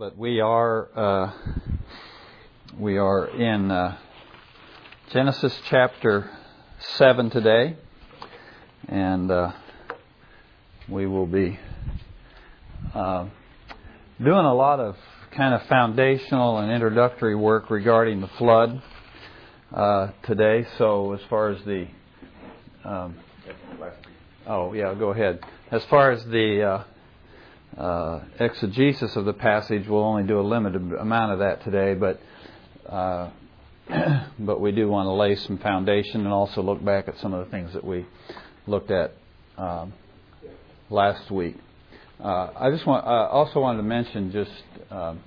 but we are uh, we are in uh, Genesis chapter seven today, and uh, we will be uh, doing a lot of kind of foundational and introductory work regarding the flood uh, today. So, as far as the um, oh yeah, go ahead. As far as the uh, exegesis of the passage. We'll only do a limited amount of that today, but uh, but we do want to lay some foundation and also look back at some of the things that we looked at um, last week. Uh, I just want uh, also wanted to mention just. Um,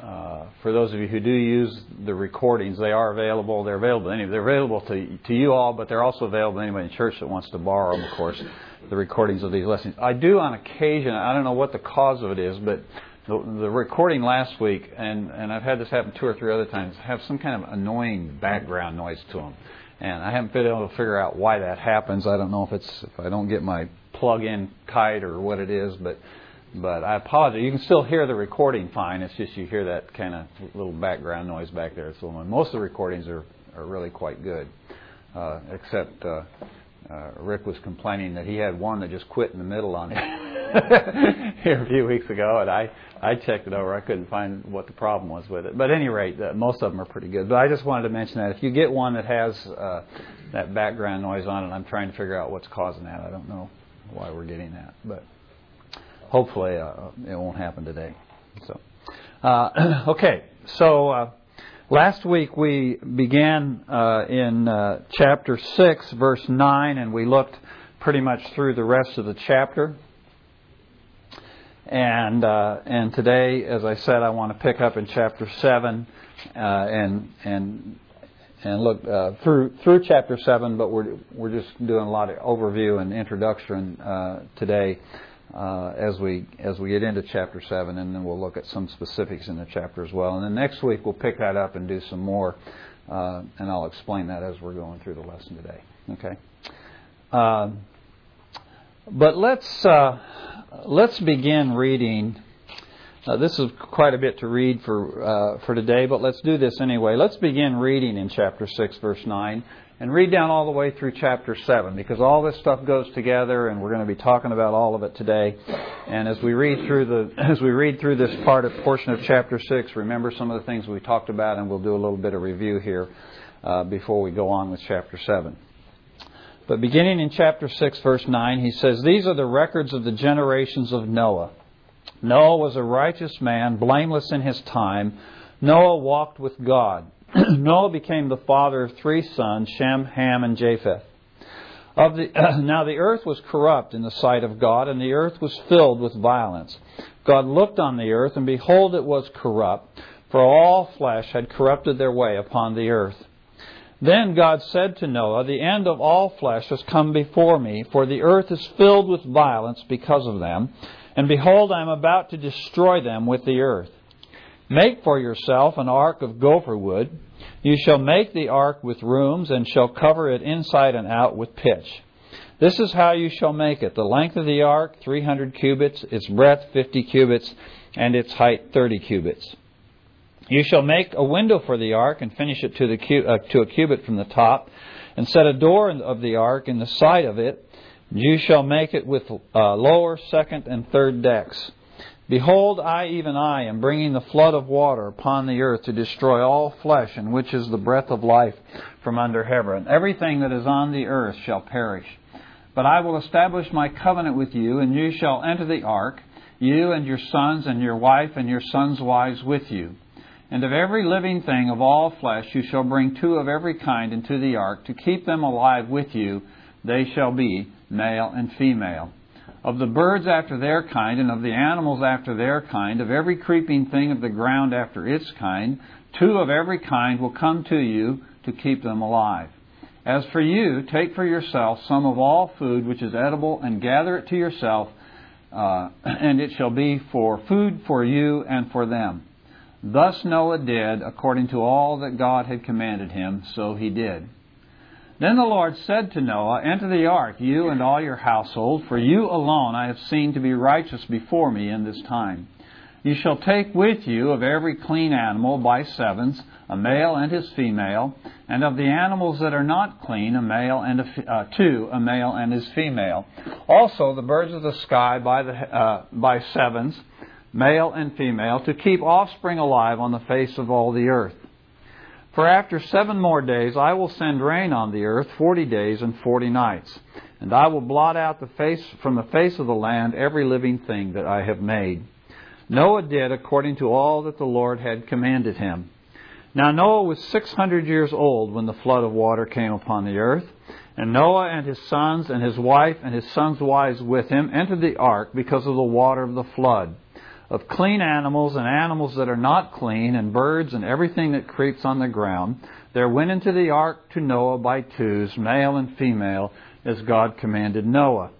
uh, for those of you who do use the recordings, they are available. They're available. They're available to to you all, but they're also available to anybody in church that wants to borrow them. Of course, the recordings of these lessons. I do on occasion. I don't know what the cause of it is, but the, the recording last week, and and I've had this happen two or three other times, have some kind of annoying background noise to them, and I haven't been able to figure out why that happens. I don't know if it's if I don't get my plug-in kite or what it is, but but I apologize. You can still hear the recording fine. It's just you hear that kind of little background noise back there. So most of the recordings are, are really quite good, uh, except uh, uh, Rick was complaining that he had one that just quit in the middle on him here a few weeks ago, and I I checked it over. I couldn't find what the problem was with it. But at any rate, uh, most of them are pretty good. But I just wanted to mention that if you get one that has uh, that background noise on it, I'm trying to figure out what's causing that. I don't know why we're getting that, but hopefully uh, it won't happen today. So, uh, okay, so uh, last week we began uh, in uh, chapter six, verse nine, and we looked pretty much through the rest of the chapter. And uh, and today, as I said, I want to pick up in chapter seven and and and look uh, through through chapter seven, but we're we're just doing a lot of overview and introduction uh, today uh, as we as we get into chapter seven, and then we'll look at some specifics in the chapter as well. And then next week we'll pick that up and do some more, uh, and I'll explain that as we're going through the lesson today. Okay. Uh, but let's uh, let's begin reading. Uh, this is quite a bit to read for uh, for today, but let's do this anyway. Let's begin reading in chapter six, verse nine, and read down all the way through chapter 7 because all this stuff goes together and we're going to be talking about all of it today. And as we read through the as we read through this part of portion of chapter 6, remember some of the things we talked about and we'll do a little bit of review here uh, before we go on with chapter 7. But beginning in chapter 6 verse 9, he says, "These are the records of the generations of Noah. Noah was a righteous man, blameless in his time. Noah walked with God." Noah became the father of three sons, Shem, Ham, and Japheth. Of the, uh, now the earth was corrupt in the sight of God, and the earth was filled with violence. God looked on the earth, and behold, it was corrupt, for all flesh had corrupted their way upon the earth. Then God said to Noah, The end of all flesh has come before me, for the earth is filled with violence because of them, and behold, I am about to destroy them with the earth. Make for yourself an ark of gopher wood. You shall make the ark with rooms, and shall cover it inside and out with pitch. This is how you shall make it. The length of the ark, 300 cubits, its breadth, 50 cubits, and its height, 30 cubits. You shall make a window for the ark, and finish it to, the, uh, to a cubit from the top, and set a door of the ark in the side of it. You shall make it with uh, lower, second, and third decks. Behold, I, even I, am bringing the flood of water upon the earth to destroy all flesh, in which is the breath of life from under heaven. Everything that is on the earth shall perish. But I will establish my covenant with you, and you shall enter the ark, you and your sons and your wife and your sons' wives with you. And of every living thing of all flesh you shall bring two of every kind into the ark, to keep them alive with you. They shall be male and female of the birds after their kind, and of the animals after their kind, of every creeping thing of the ground after its kind, two of every kind will come to you to keep them alive. As for you, take for yourself some of all food which is edible, and gather it to yourself, uh, and it shall be for food for you and for them. Thus Noah did, according to all that God had commanded him, so he did. Then the Lord said to Noah, Enter the ark, you and all your household, for you alone I have seen to be righteous before me in this time. You shall take with you of every clean animal by sevens, a male and his female, and of the animals that are not clean, a male and a, uh, two, a male and his female. Also the birds of the sky by the uh, by sevens, male and female, to keep offspring alive on the face of all the earth. For after seven more days I will send rain on the earth forty days and forty nights, and I will blot out the face from the face of the land every living thing that I have made. Noah did according to all that the Lord had commanded him. Now Noah was six hundred years old when the flood of water came upon the earth. And Noah and his sons and his wife and his sons' wives with him entered the ark because of the water of the flood. Of clean animals and animals that are not clean, and birds and everything that creeps on the ground, there went into the ark to Noah by twos, male and female, as God commanded Noah.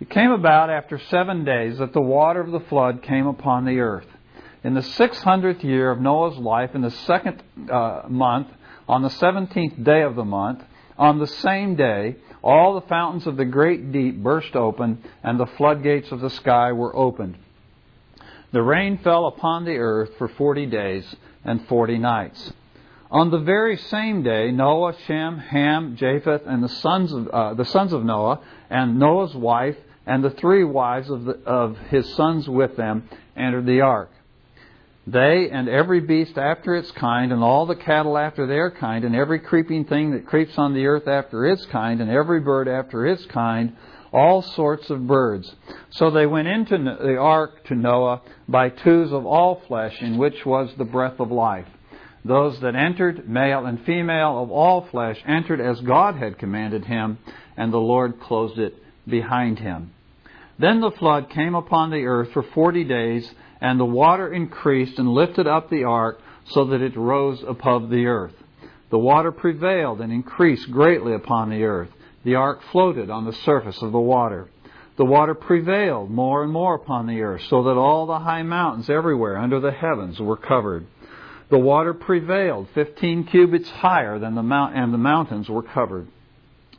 It came about after seven days that the water of the flood came upon the earth. In the six hundredth year of Noah's life, in the second uh, month, on the seventeenth day of the month, on the same day, all the fountains of the great deep burst open, and the floodgates of the sky were opened. The rain fell upon the earth for forty days and forty nights. On the very same day, Noah, Shem, Ham, Japheth, and the sons of, uh, the sons of Noah, and Noah's wife, and the three wives of, the, of his sons with them entered the ark. They and every beast after its kind, and all the cattle after their kind, and every creeping thing that creeps on the earth after its kind, and every bird after its kind, all sorts of birds. So they went into the ark to Noah by twos of all flesh, in which was the breath of life. Those that entered, male and female of all flesh, entered as God had commanded him, and the Lord closed it behind him. Then the flood came upon the earth for forty days, and the water increased and lifted up the ark so that it rose above the earth. The water prevailed and increased greatly upon the earth. The ark floated on the surface of the water. The water prevailed more and more upon the earth, so that all the high mountains everywhere under the heavens were covered. The water prevailed fifteen cubits higher than the mount, and the mountains were covered.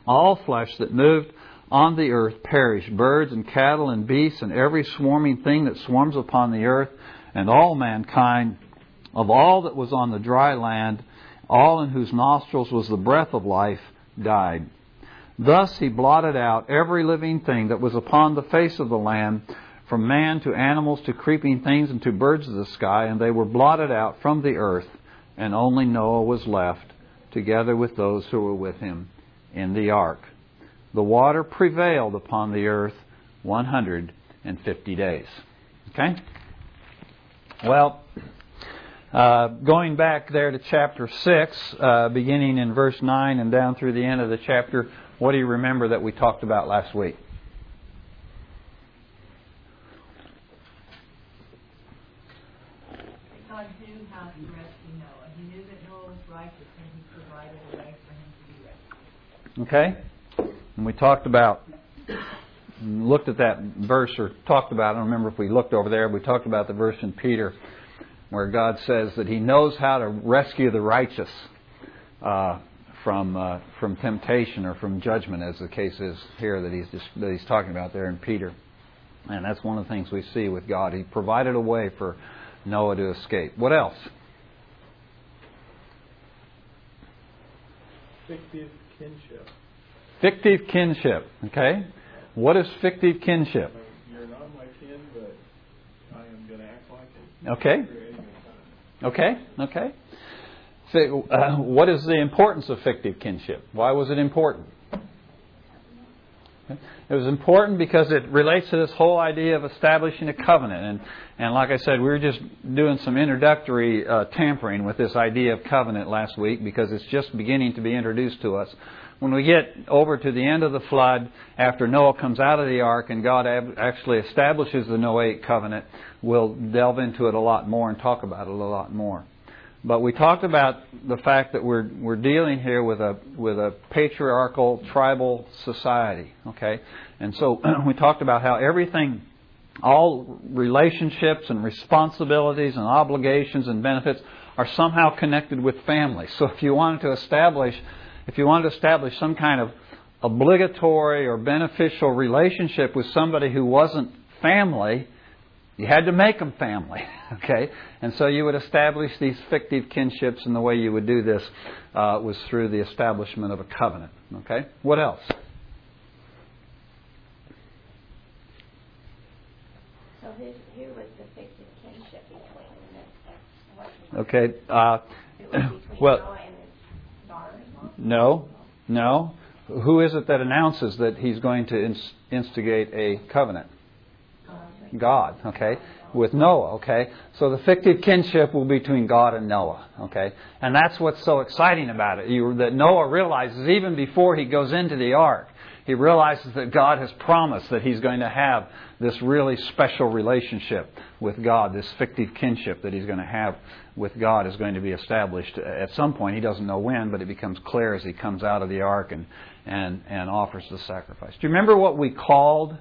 All flesh that moved on the earth perished birds and cattle and beasts and every swarming thing that swarms upon the earth, and all mankind, of all that was on the dry land, all in whose nostrils was the breath of life, died. Thus he blotted out every living thing that was upon the face of the land, from man to animals to creeping things and to birds of the sky, and they were blotted out from the earth, and only Noah was left, together with those who were with him in the ark the water prevailed upon the earth 150 days. Okay? Well, uh, going back there to chapter 6, uh, beginning in verse 9 and down through the end of the chapter, what do you remember that we talked about last week? God knew how to rescue Noah. He knew that Noah was righteous and he provided a way for him to be rescued. Okay? And we talked about, looked at that verse or talked about, I don't remember if we looked over there, we talked about the verse in Peter where God says that He knows how to rescue the righteous uh, from uh, from temptation or from judgment, as the case is here that He's just, that He's talking about there in Peter. And that's one of the things we see with God. He provided a way for Noah to escape. What else? Fictive kinship. Fictive kinship. Okay? What is fictive kinship? You're not my kin, but I am going to act like it. Okay. Okay. Okay. Uh, what is the importance of fictive kinship? Why was it important? It was important because it relates to this whole idea of establishing a covenant. And, and like I said, we were just doing some introductory uh, tampering with this idea of covenant last week because it's just beginning to be introduced to us. When we get over to the end of the flood, after Noah comes out of the ark and God ab- actually establishes the Noahic covenant, we'll delve into it a lot more and talk about it a lot more. But we talked about the fact that we're we're dealing here with a with a patriarchal tribal society, okay? And so we talked about how everything all relationships and responsibilities and obligations and benefits are somehow connected with family. So if you wanted to establish if you wanted to establish some kind of obligatory or beneficial relationship with somebody who wasn't family, You had to make them family, okay? And so you would establish these fictive kinships, and the way you would do this uh, was through the establishment of a covenant, okay? What else? So who, who was the fictive kinship between the, Okay, uh, between well- Noah and his daughters? no, no. Who is it that announces that he's going to ins- instigate a covenant? God, okay, with Noah, okay? So the fictive kinship will be between God and Noah, okay? And that's what's so exciting about it. You, that Noah realizes even before he goes into the ark, he realizes that God has promised that he's going to have this really special relationship with God, this fictive kinship that he's going to have with God is going to be established at some point. He doesn't know when, but it becomes clear as he comes out of the ark and, and, and offers the sacrifice. Do you remember what we called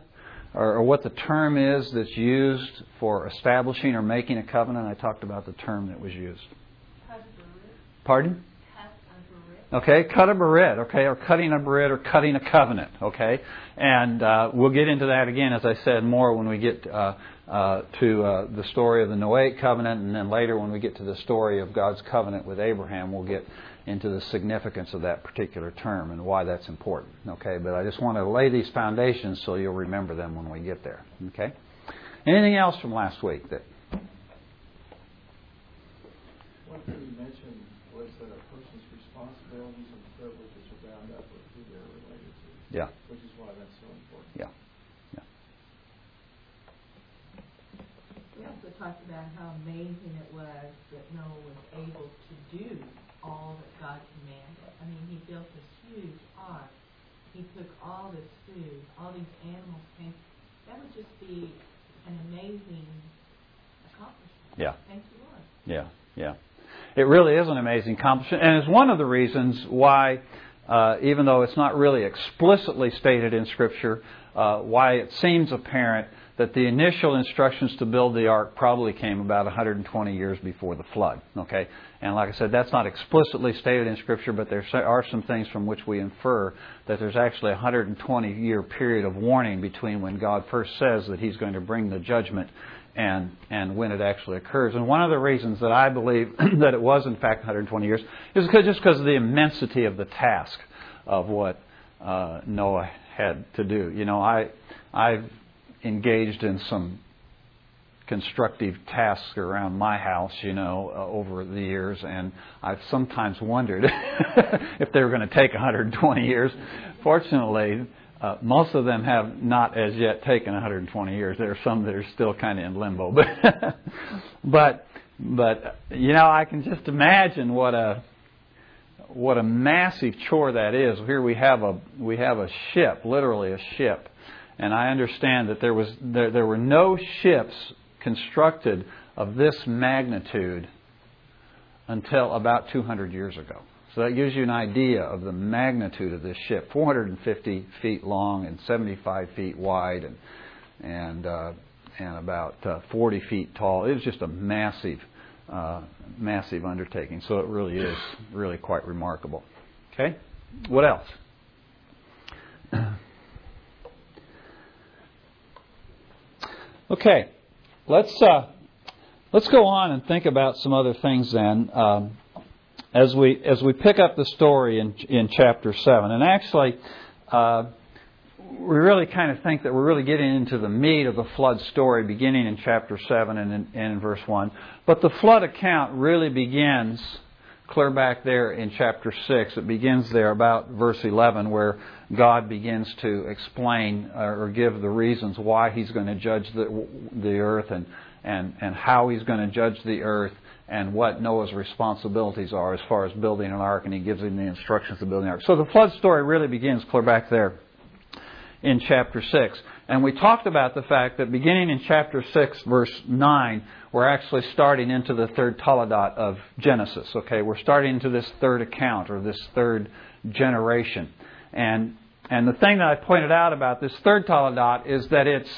or, or what the term is that's used for establishing or making a covenant? I talked about the term that was used. Pardon? Okay, cut a berit, okay, or cutting a berit or cutting a covenant, okay? And uh, we'll get into that again, as I said, more when we get uh, uh, to uh, the story of the Noahic covenant, and then later when we get to the story of God's covenant with Abraham, we'll get into the significance of that particular term and why that's important, okay? But I just want to lay these foundations so you'll remember them when we get there, okay? Anything else from last week that One thing you mentioned was that a person's responsibilities and privileges are bound up with who they're related to, Yeah, which is why that's so important. yeah, yeah. We also talked about how amazing it was that Noah was able to do all that God commanded. I mean, he built this huge ark. He took all this food, all these animals came. That would just be an amazing accomplishment. Yeah. Thank you, Lord. Yeah, yeah. It really is an amazing accomplishment, and it's one of the reasons why, uh, even though it's not really explicitly stated in Scripture, uh, why it seems apparent that the initial instructions to build the ark probably came about 120 years before the flood. Okay, and like I said, that's not explicitly stated in Scripture, but there are some things from which we infer that there's actually a 120 year period of warning between when God first says that He's going to bring the judgment and and when it actually occurs. And one of the reasons that I believe that it was in fact 120 years is because, just because of the immensity of the task of what uh, Noah had to do. You know, I I've engaged in some constructive tasks around my house, you know, uh, over the years, and I've sometimes wondered if they were going to take 120 years. Fortunately, uh, most of them have not as yet taken 120 years. There are some that are still kind of in limbo, but but but you know, I can just imagine what a what a massive chore that is. Here we have a we have a ship, literally a ship, and I understand that there was there, there were no ships constructed of this magnitude until about 200 years ago. So that gives you an idea of the magnitude of this ship 450 feet long and 75 feet wide and, and, uh, and about uh, 40 feet tall. It was just a massive, uh, massive undertaking. So it really is really quite remarkable. Okay? What else? Okay, let's uh, let's go on and think about some other things then. Um, as we as we pick up the story in in chapter seven, and actually, uh, we really kind of think that we're really getting into the meat of the flood story, beginning in chapter seven and in, and in verse one. But the flood account really begins clear back there in chapter six. It begins there about verse eleven, where God begins to explain uh, or give the reasons why He's going to judge the the earth and and and how He's going to judge the earth and what Noah's responsibilities are as far as building an ark, and he gives him the instructions to build an ark. So the flood story really begins clear back there in chapter 6. And we talked about the fact that beginning in chapter 6, verse 9, we're actually starting into the third Toledot of Genesis. Okay, we're starting into this third account or this third generation. And and the thing that I pointed out about this third Toledot is that it's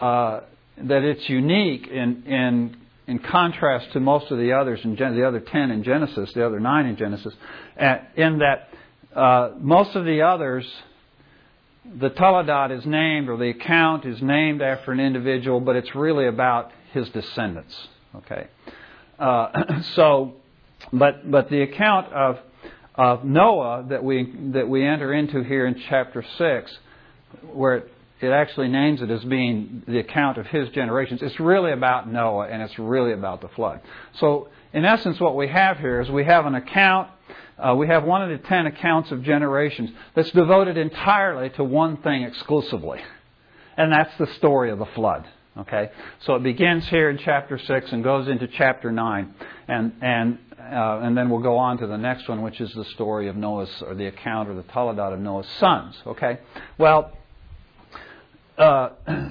uh, that it's unique in in in contrast to most of the others, in Gen- the other 10 in Genesis, the other 9 in Genesis, in that uh, most of the others the Toledot is named, or the account is named after an individual, but it's really about his descendants. Okay, uh, so, but but the account of of Noah that we that we enter into here in chapter six, where it, it actually names it as being the account of his generations. It's really about Noah, and it's really about the flood. So, in essence, what we have here is we have an account uh, we have one of the ten accounts of generations that's devoted entirely to one thing exclusively, and that's the story of the flood. Okay, so it begins here in chapter six and goes into chapter nine, and and uh, and then we'll go on to the next one, which is the story of Noah's or the account or the Toledot of Noah's sons. Okay, well, uh,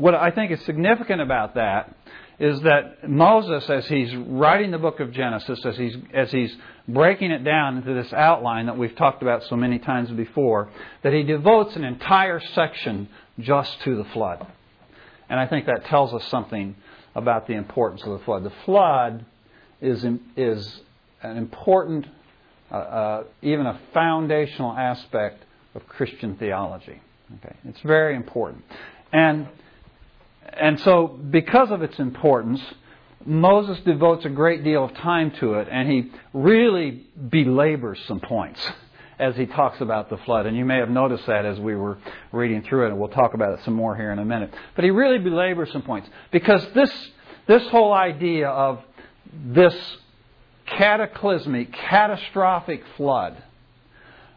what I think is significant about that is that Moses, as he's writing the book of Genesis, as he's, as he's breaking it down into this outline that we've talked about so many times before, that he devotes an entire section just to the flood. And I think that tells us something about the importance of the flood. The flood is, is an important, uh, uh, even a foundational aspect of Christian theology. Okay, it's very important. And and so, because of its importance, Moses devotes a great deal of time to it, and he really belabors some points as he talks about the flood. And you may have noticed that as we were reading through it, and we'll talk about it some more here in a minute. But he really belabors some points because this this whole idea of this cataclysmic, catastrophic flood.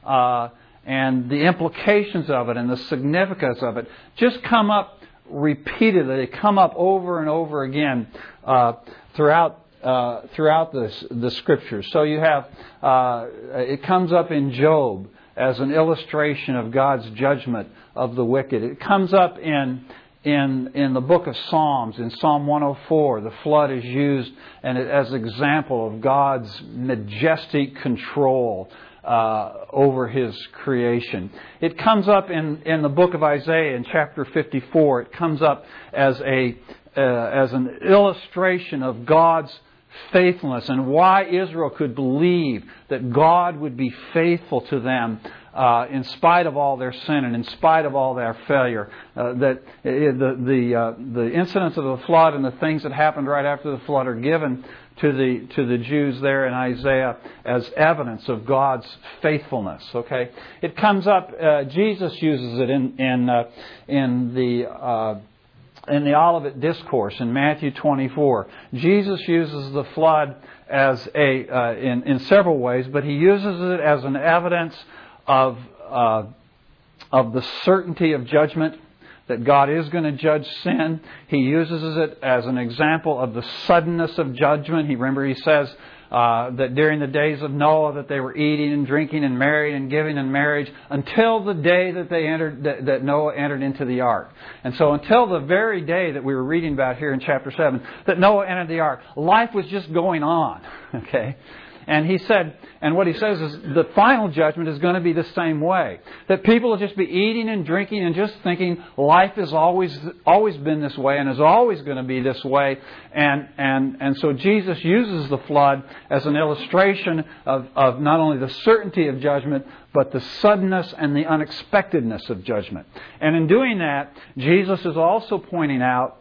Uh, and the implications of it and the significance of it just come up repeatedly. They come up over and over again uh, throughout uh, throughout the the scriptures. So you have uh, it comes up in Job as an illustration of God's judgment of the wicked. It comes up in in in the book of Psalms in Psalm 104. The flood is used and as an example of God's majestic control uh, over his creation. It comes up in, in the book of Isaiah in chapter 54. It comes up as, a, uh, as an illustration of God's faithfulness and why Israel could believe that God would be faithful to them uh, in spite of all their sin and in spite of all their failure. Uh, that the the uh, the incidents of the flood and the things that happened right after the flood are given to the to the Jews there in Isaiah as evidence of God's faithfulness. Okay, it comes up. Uh, Jesus uses it in in uh, in the. Uh, in the Olivet Discourse in Matthew 24, Jesus uses the flood as a uh, in in several ways, but he uses it as an evidence of uh, of the certainty of judgment that God is going to judge sin. He uses it as an example of the suddenness of judgment. He remember he says uh, that during the days of Noah that they were eating and drinking and marrying and giving in marriage until the day that they entered that, that Noah entered into the ark. And so until the very day that we were reading about here in chapter seven that Noah entered the ark, life was just going on. Okay. And he said, and what he says is the final judgment is going to be the same way. That people will just be eating and drinking and just thinking life has always, always been this way and is always going to be this way. And, and, and so Jesus uses the flood as an illustration of, of not only the certainty of judgment, but the suddenness and the unexpectedness of judgment. And in doing that, Jesus is also pointing out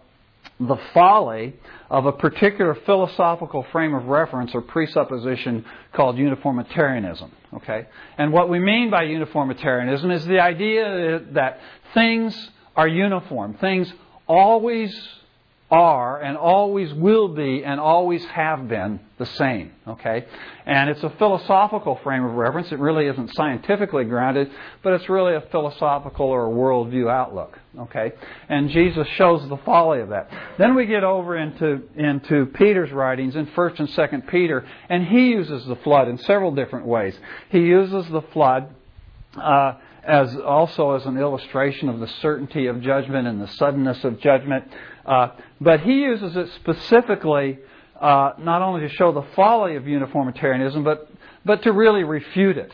the folly of a particular philosophical frame of reference or presupposition called uniformitarianism. Okay? And what we mean by uniformitarianism is the idea that things are uniform. Things always are and always will be and always have been the same. Okay? And it's a philosophical frame of reference. It really isn't scientifically grounded, but it's really a philosophical or a worldview outlook. Okay? And Jesus shows the folly of that. Then we get over into, into Peter's writings in 1st and 2nd Peter, and he uses the flood in several different ways. He uses the flood uh, as also as an illustration of the certainty of judgment and the suddenness of judgment. Uh, but he uses it specifically uh, not only to show the folly of uniformitarianism, but, but to really refute it.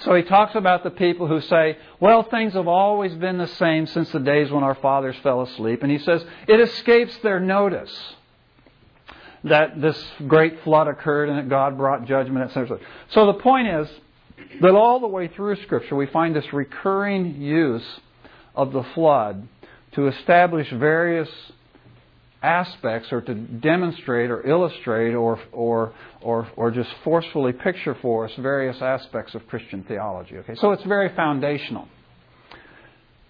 So he talks about the people who say, well, things have always been the same since the days when our fathers fell asleep. And he says, it escapes their notice that this great flood occurred and that God brought judgment, etc. So the point is that all the way through Scripture we find this recurring use of the flood to establish various aspects or to demonstrate or illustrate or, or, or, or just forcefully picture for us various aspects of Christian theology. Okay, so it's very foundational.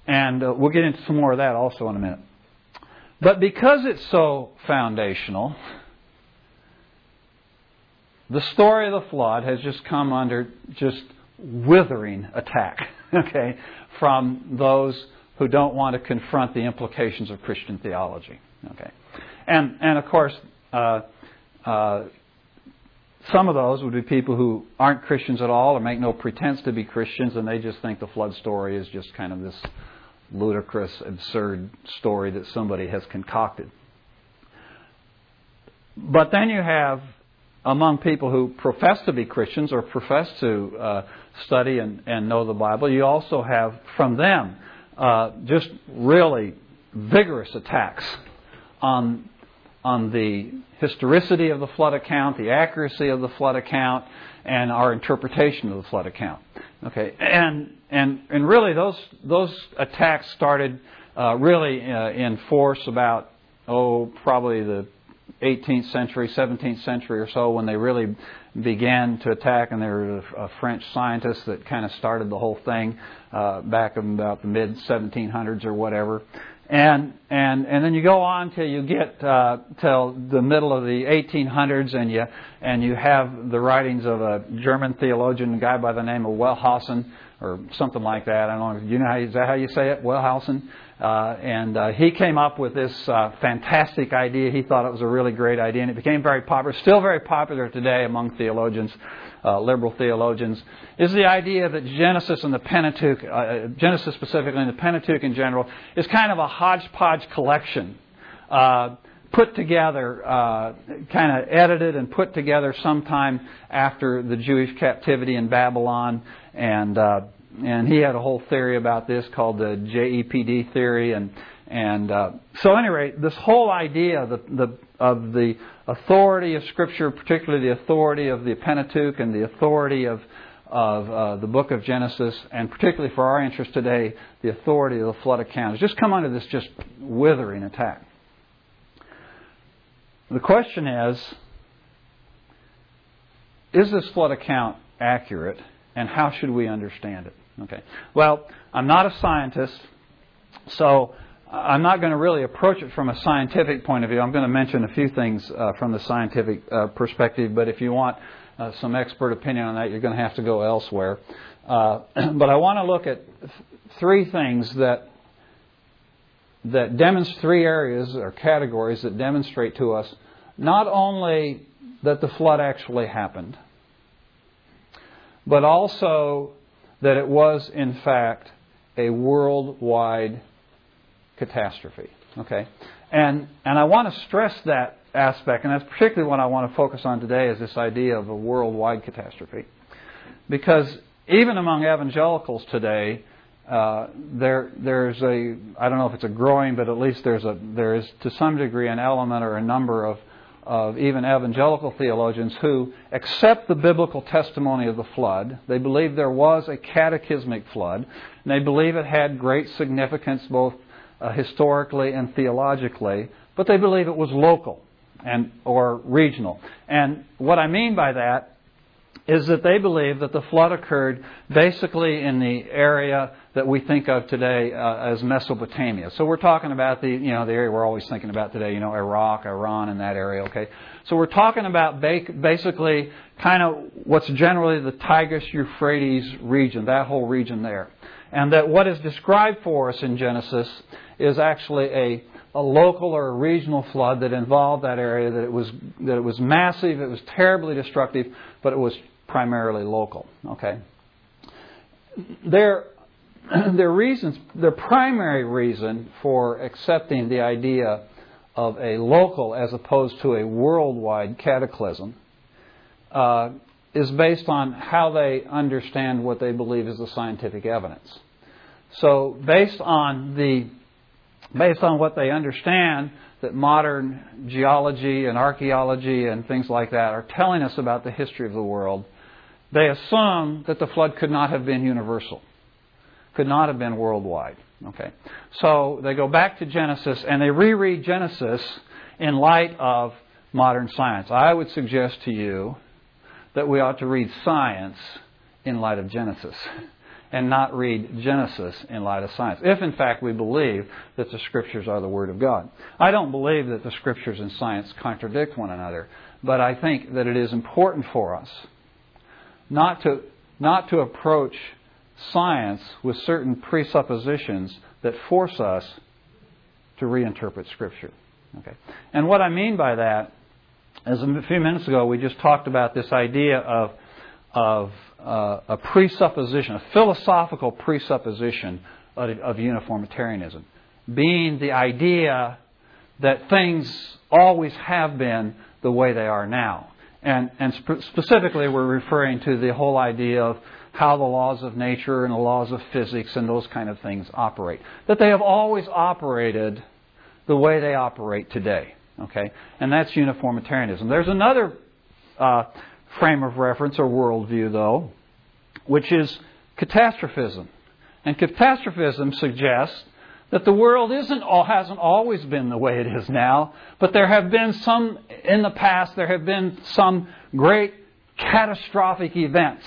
And uh, we'll get into some more of that also in a minute. But because it's so foundational, the story of the flood has just come under just withering attack, okay, from those who don't want to confront the implications of Christian theology. Okay, and and of course, uh, uh, some of those would be people who aren't Christians at all or make no pretense to be Christians, and they just think the flood story is just kind of this ludicrous, absurd story that somebody has concocted. But then you have among people who profess to be Christians or profess to uh, study and, and know the Bible, you also have from them uh, just really vigorous attacks on on the historicity of the flood account, the accuracy of the flood account, and our interpretation of the flood account. Okay, and and and really those those attacks started uh, really uh, in force about oh probably the 18th century, 17th century or so when they really began to attack, and there was a, French scientist that kind of started the whole thing uh, back in about the mid 1700s or whatever. And and and then you go on till you get uh, till the middle of the 1800s, and you and you have the writings of a German theologian, a guy by the name of Wellhausen, or something like that. I don't know. You know how is that how you say it, Wellhausen? Uh, and uh, he came up with this uh, fantastic idea. He thought it was a really great idea, and it became very popular. Still very popular today among theologians, uh, liberal theologians. Is the idea that Genesis and the Pentateuch, uh, Genesis specifically, and the Pentateuch in general, is kind of a hodgepodge collection. Uh, put together, kind of edited and put together sometime after the Jewish captivity in Babylon, and and he had a whole theory about this called the JEPD theory, and and uh, so anyway, this whole idea of the, the, of the authority of Scripture, particularly the authority of the Pentateuch and the authority of of uh, the book of Genesis, and particularly for our interest today, the authority of the flood account, has just come under this just withering attack. The question is, is this flood account accurate, and how should we understand it? Okay. Well, I'm not a scientist, so I'm not going to really approach it from a scientific point of view. I'm going to mention a few things uh, from the scientific uh, perspective, but if you want uh, some expert opinion on that, you're going to have to go elsewhere. Uh, but I want to look at th- three things that that demonstrate three areas or categories that demonstrate to us not only that the flood actually happened, but also that it was, in fact, a worldwide catastrophe. Okay? And, and I want to stress that aspect, and that's particularly what I want to focus on today is this idea of a worldwide catastrophe. Because even among evangelicals today, uh, there there's a I don't know if it's a growing, but at least there's a there is to some degree an element or a number of of even evangelical theologians who accept the biblical testimony of the flood. They believe there was a cataclysmic flood, and they believe it had great significance both uh, historically and theologically, but they believe it was local and or regional. And what I mean by that is that they believe that the flood occurred basically in the area that we think of today uh, as Mesopotamia. So we're talking about the you know the area we're always thinking about today, you know Iraq, Iran, and that area. Okay, so we're talking about basically kind of what's generally the Tigris Euphrates region, that whole region there, and that what is described for us in Genesis is actually a a local or a regional flood that involved that area. That it was that it was massive, it was terribly destructive, but it was primarily local. Okay. Their, their reasons, their primary reason for accepting the idea of a local as opposed to a worldwide cataclysm uh, is based on how they understand what they believe is the scientific evidence. So, based on the based on what they understand that modern geology and archaeology and things like that are telling us about the history of the world, they assume that the flood could not have been universal, could not have been worldwide. Okay. So they go back to Genesis and they reread Genesis in light of modern science. I would suggest to you that we ought to read science in light of Genesis and not read Genesis in light of science, if in fact we believe that the Scriptures are the Word of God. I don't believe that the Scriptures and science contradict one another, but I think that it is important for us not to, not to approach science with certain presuppositions that force us to reinterpret Scripture. Okay. And what I mean by that is a few minutes ago we just talked about this idea of, of uh, a presupposition, a philosophical presupposition of, of uniformitarianism, being the idea that things always have been the way they are now. And, and sp- specifically, we're referring to the whole idea of how the laws of nature and the laws of physics and those kind of things operate. That they have always operated the way they operate today. Okay? And that's uniformitarianism. There's another uh, frame of reference or worldview, though, which is catastrophism. And catastrophism suggests that the world isn't hasn't always been the way it is now, but there have been some in the past there have been some great catastrophic events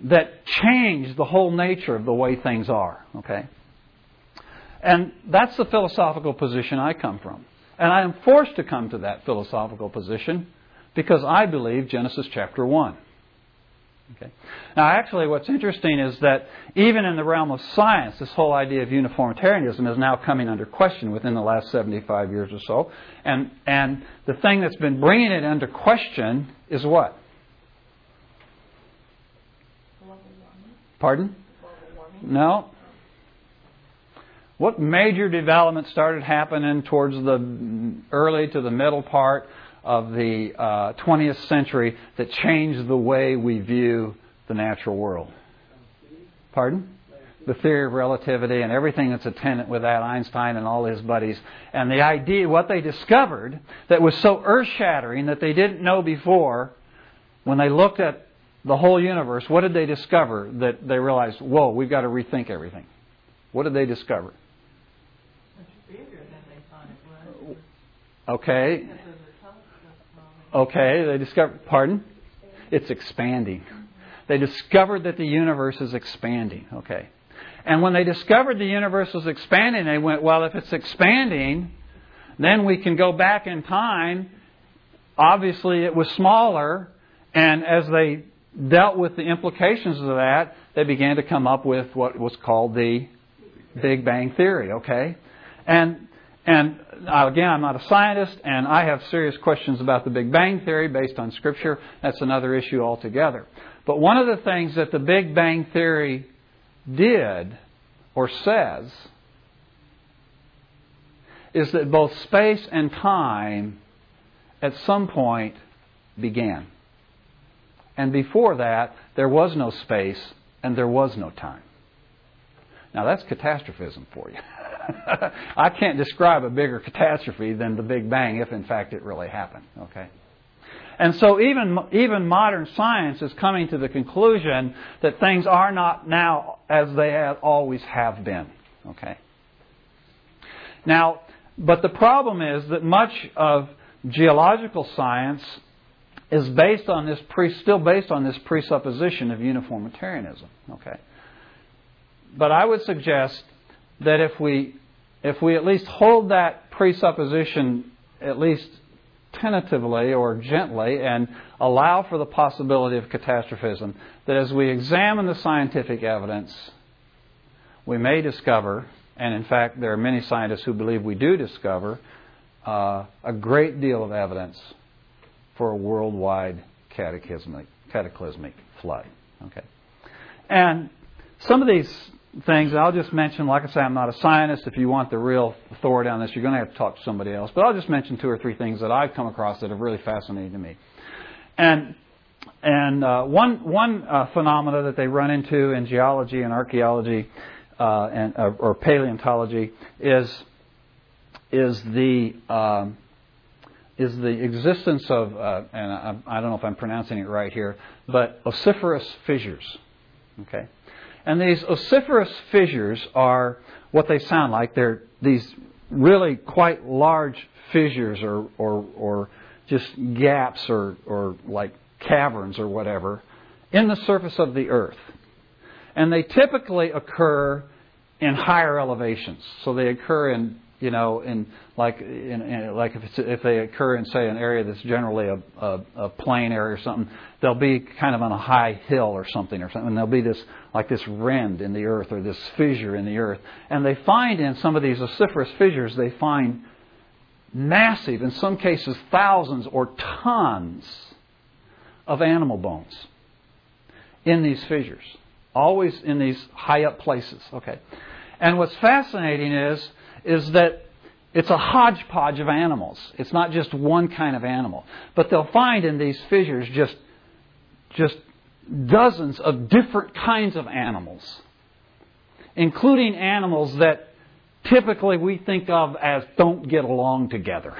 that change the whole nature of the way things are, okay? And that's the philosophical position I come from. And I am forced to come to that philosophical position because I believe Genesis chapter 1. Okay. Now, actually, what's interesting is that even in the realm of science, this whole idea of uniformitarianism is now coming under question within the last 75 years or so. And, and the thing that's been bringing it under question is what? Pardon? No. What major development started happening towards the early to the middle part of the uh, 20th century that changed the way we view the natural world? Pardon? The theory of relativity and everything that's attendant with that, Einstein and all his buddies. And the idea, what they discovered that was so earth shattering that they didn't know before, when they looked at the whole universe, what did they discover that they realized, whoa, we've got to rethink everything? What did they discover? Much bigger than they thought it was. Okay. Okay, they discovered, pardon? It's expanding. They discovered that the universe is expanding. Okay. And when they discovered the universe was expanding, they went, well, if it's expanding, then we can go back in time. Obviously, it was smaller, and as they dealt with the implications of that, they began to come up with what was called the Big Bang Theory, okay? And and uh, again, I'm not a scientist, and I have serious questions about the Big Bang Theory based on Scripture. That's another issue altogether. But one of the things that the Big Bang Theory did or says is that both space and time at some point began. And before that, there was no space and there was no time. Now, that's catastrophism for you. I can't describe a bigger catastrophe than the Big Bang if, in fact, it really happened. Okay? And so even, even modern science is coming to the conclusion that things are not now as they have always have been. Okay? Now, but the problem is that much of geological science is based on this pre, still based on this presupposition of uniformitarianism. Okay? But I would suggest that if we if we at least hold that presupposition at least tentatively or gently and allow for the possibility of catastrophism, that as we examine the scientific evidence, we may discover, and in fact, there are many scientists who believe we do discover, uh, a great deal of evidence for a worldwide cataclysmic, cataclysmic flood. Okay, and some of these things. I'll just mention, like I say, I'm not a scientist. If you want the real authority on this, you're going to have to talk to somebody else. But I'll just mention two or three things that I've come across that have really fascinated me. And and uh, one one uh, phenomena that they run into in geology and archaeology uh, and uh, or paleontology is is the um, is the existence of, uh, and I, I don't know if I'm pronouncing it right here, but ossiferous fissures. Okay? And these ossiferous fissures are what they sound like. They're these really quite large fissures or, or, or just gaps or, or like caverns or whatever in the surface of the earth. And they typically occur in higher elevations. So they occur in you know, in like in, in like if if they occur in say an area that's generally a, a, a plain area or something, they'll be kind of on a high hill or something or something. And there'll be this like this rend in the earth or this fissure in the earth. And they find in some of these ossiferous fissures, they find massive, in some cases thousands or tons of animal bones in these fissures, always in these high up places. Okay. And what's fascinating is is that it's a hodgepodge of animals. It's not just one kind of animal. But they'll find in these fissures just, just dozens of different kinds of animals, including animals that typically we think of as don't get along together.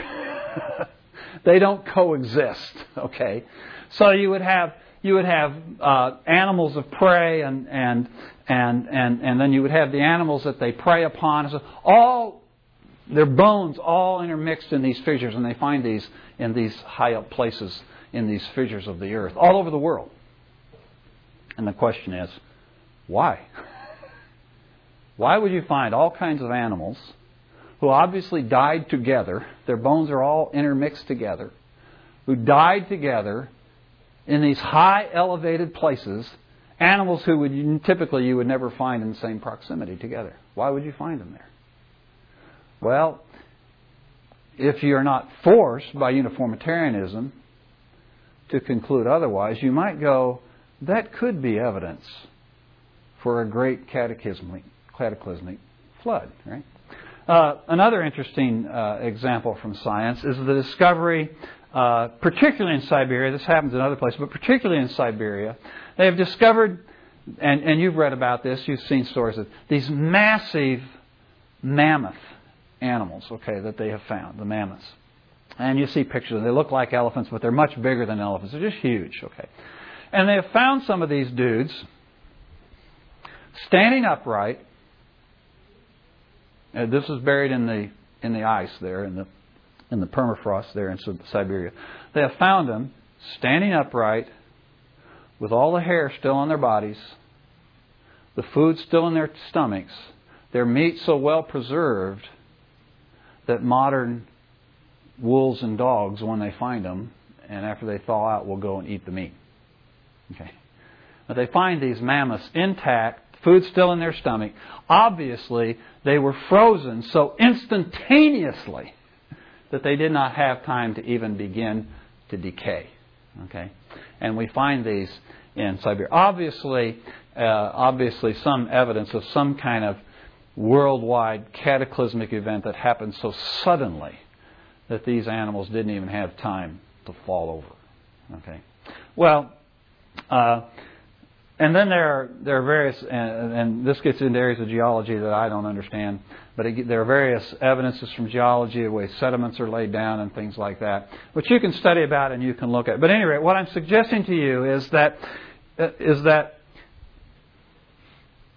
they don't coexist, okay? So you would have you would have uh, animals of prey and, and, and, and, and then you would have the animals that they prey upon. So all their bones all intermixed in these fissures, and they find these in these high up places in these fissures of the earth, all over the world. And the question is, why? Why would you find all kinds of animals who obviously died together, their bones are all intermixed together, who died together in these high elevated places, animals who would typically you would never find in the same proximity together. Why would you find them there? Well, if you're not forced by uniformitarianism to conclude otherwise, you might go, that could be evidence for a great cataclysmic, cataclysmic flood, right? Uh, another interesting uh, example from science is the discovery uh, particularly in Siberia, this happens in other places, but particularly in Siberia, they have discovered, and, and you've read about this, you've seen stories of these massive mammoth animals, okay, that they have found, the mammoths. And you see pictures. They look like elephants, but they're much bigger than elephants. They're just huge, okay. And they have found some of these dudes standing upright. And this is buried in the in the ice there in the in the permafrost there in Siberia. They have found them standing upright with all the hair still on their bodies, the food still in their stomachs, their meat so well preserved that modern wolves and dogs, when they find them, and after they thaw out, will go and eat the meat. Okay. But they find these mammoths intact, food still in their stomach. Obviously, they were frozen so instantaneously that they did not have time to even begin to decay. Okay, and we find these in Siberia. Obviously, uh, obviously, some evidence of some kind of worldwide cataclysmic event that happened so suddenly that these animals didn't even have time to fall over. Okay, well. Uh, and then there are, there are various, and, and, this gets into areas of geology that I don't understand, but it, there are various evidences from geology, the way sediments are laid down and things like that, which you can study about and you can look at. But anyway, what I'm suggesting to you is that, is that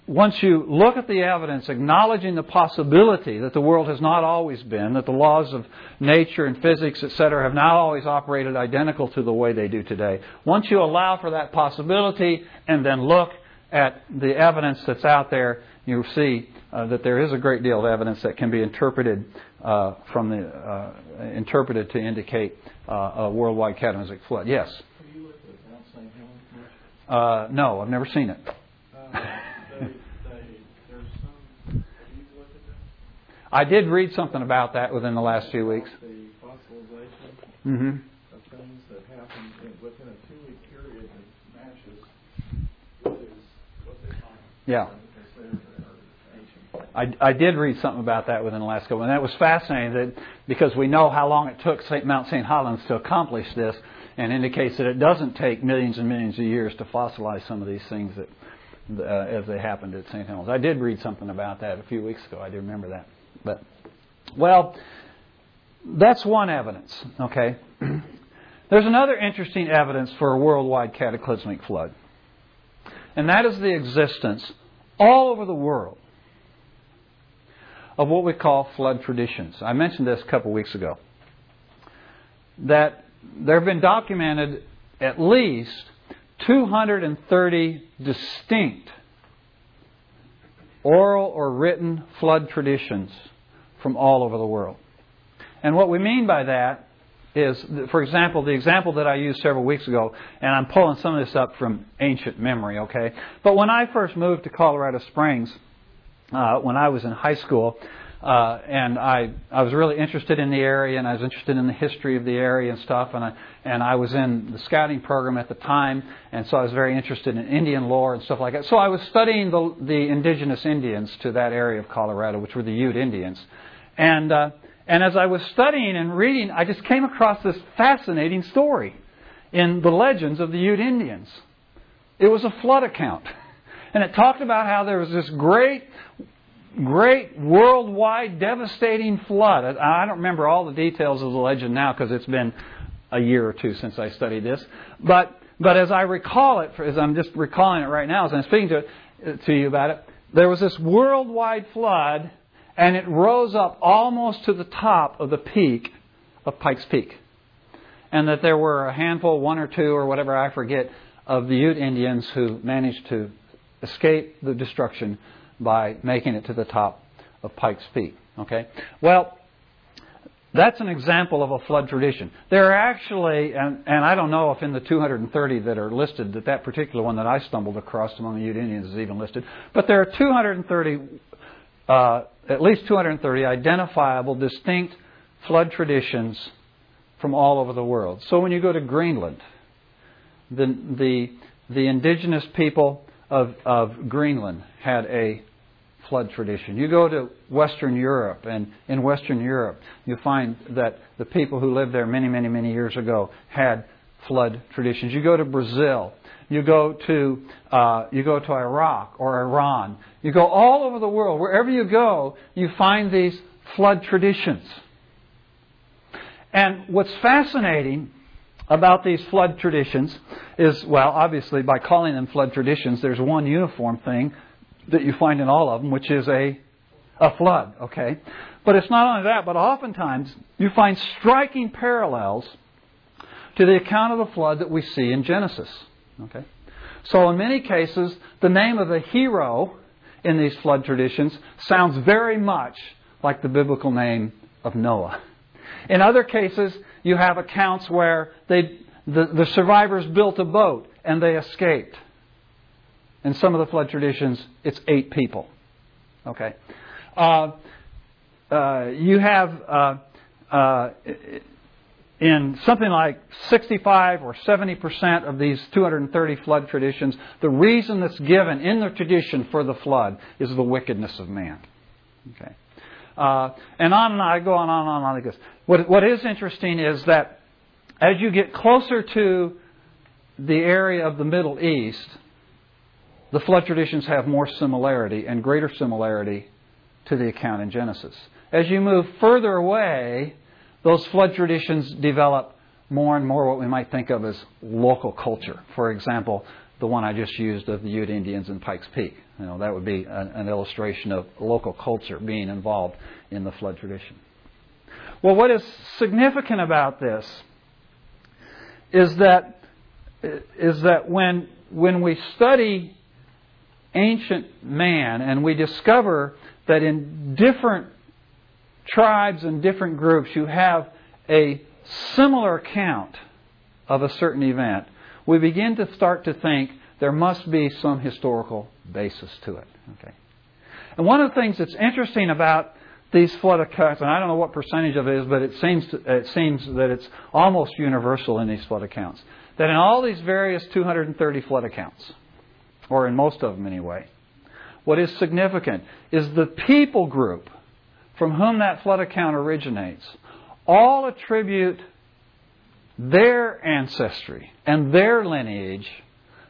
once you look at the evidence, acknowledging the possibility that the world has not always been, that the laws of nature and physics, etc., have not always operated identical to the way they do today, once you allow for that possibility and then look at the evidence that's out there, you see uh, that there is a great deal of evidence that can be interpreted uh, from the uh, interpreted to indicate uh, a worldwide cataclysmic flood. Yes. Have you looked at Mount St. Uh, no, I've never seen it. I did read something about that within the last few weeks. The fossilization Mm-hmm. of things that happen within a two-week period that matches what they. Yeah. Because they're, they're ancient. I, I did read something about that within the last couple, and that was fascinating. That because we know how long it took St. Mount St. Helens to accomplish this, and indicates that it doesn't take millions and millions of years to fossilize some of these things that, uh, as they happened at St. Helens. I did read something about that a few weeks ago. I do remember that. But well, that's one evidence, okay? There's another interesting evidence for a worldwide cataclysmic flood, and that is the existence all over the world of what we call flood traditions. I mentioned this a couple weeks ago. That there have been documented at least 230 distinct oral or written flood traditions from all over the world. And what we mean by that is, for example, the example that I used several weeks ago, and I'm pulling some of this up from ancient memory, okay? But when I first moved to Colorado Springs, uh, when I was in high school, uh, and I I was really interested in the area, and I was interested in the history of the area and stuff, and I and I was in the scouting program at the time, and so I was very interested in Indian lore and stuff like that. So I was studying the the indigenous Indians to that area of Colorado, which were the Ute Indians, and uh, and as I was studying and reading, I just came across this fascinating story in the legends of the Ute Indians. It was a flood account. And it talked about how there was this great great worldwide devastating flood. I don't remember all the details of the legend now because it's been a year or two since I studied this. But but as I recall it, as I'm just recalling it right now, as I'm speaking to to you about it, there was this worldwide flood, and it rose up almost to the top of the peak of Pikes Peak, and that there were a handful, one or two or whatever I forget, of the Ute Indians who managed to escape the destruction by making it to the top of Pikes Peak. Okay? Well, that's an example of a flood tradition. There are actually, and, and I don't know if in the 230 that are listed, that that particular one that I stumbled across among the Ute Indians is even listed. But there are 230, uh, at least 230 identifiable, distinct flood traditions from all over the world. So when you go to Greenland, the, the, the indigenous people of, of Greenland had a flood tradition. You go to Western Europe, and in Western Europe, you find that the people who lived there many, many, many years ago had flood traditions. You go to Brazil, you go to uh, you go to Iraq or Iran. You go all over the world. Wherever you go, you find these flood traditions. And what's fascinating about these flood traditions is, well, obviously, by calling them flood traditions, there's one uniform thing that you find in all of them, which is a, a flood, okay? But it's not only that, but oftentimes you find striking parallels to the account of the flood that we see in Genesis, okay? So in many cases, the name of the hero in these flood traditions sounds very much like the biblical name of Noah. In other cases, you have accounts where they, the, the survivors built a boat and they escaped. In some of the flood traditions, it's eight people. Okay. Uh, uh, you have uh, uh in something like 65 or 70 percent of these 230 flood traditions, the reason that's given in the tradition for the flood is the wickedness of man. Okay. Uh, and on and on, I go on and on and on like this. What, what is interesting is that as you get closer to the area of the Middle East, the flood traditions have more similarity and greater similarity to the account in Genesis. As you move further away, those flood traditions develop more and more what we might think of as local culture. For example, the one I just used of the Ute Indians in Pikes Peak. You know, that would be an, an illustration of local culture being involved in the flood tradition. Well, what is significant about this is that is that when when we study ancient man, and we discover that in different tribes and different groups you have a similar account of a certain event, we begin to start to think there must be some historical basis to it. Okay. And one of the things that's interesting about these flood accounts, and I don't know what percentage of it is, but it seems to, it seems that it's almost universal in these flood accounts. That in all these various 230 flood accounts, or in most of them anyway. What is significant is the people group from whom that flood account originates all attribute their ancestry and their lineage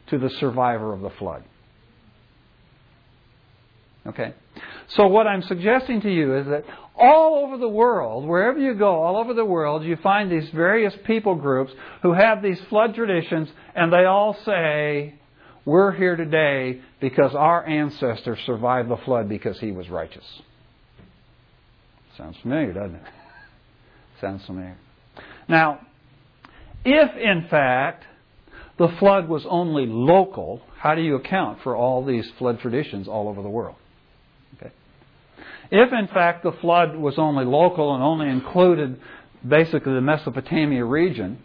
to the survivor of the flood. Okay? So what I'm suggesting to you is that all over the world, wherever you go, all over the world, you find these various people groups who have these flood traditions, and they all say, We're here today because our ancestor survived the flood because he was righteous. Sounds familiar, doesn't it? Sounds familiar. Now, if in fact the flood was only local, how do you account for all these flood traditions all over the world? Okay. If in fact the flood was only local and only included basically the Mesopotamia region,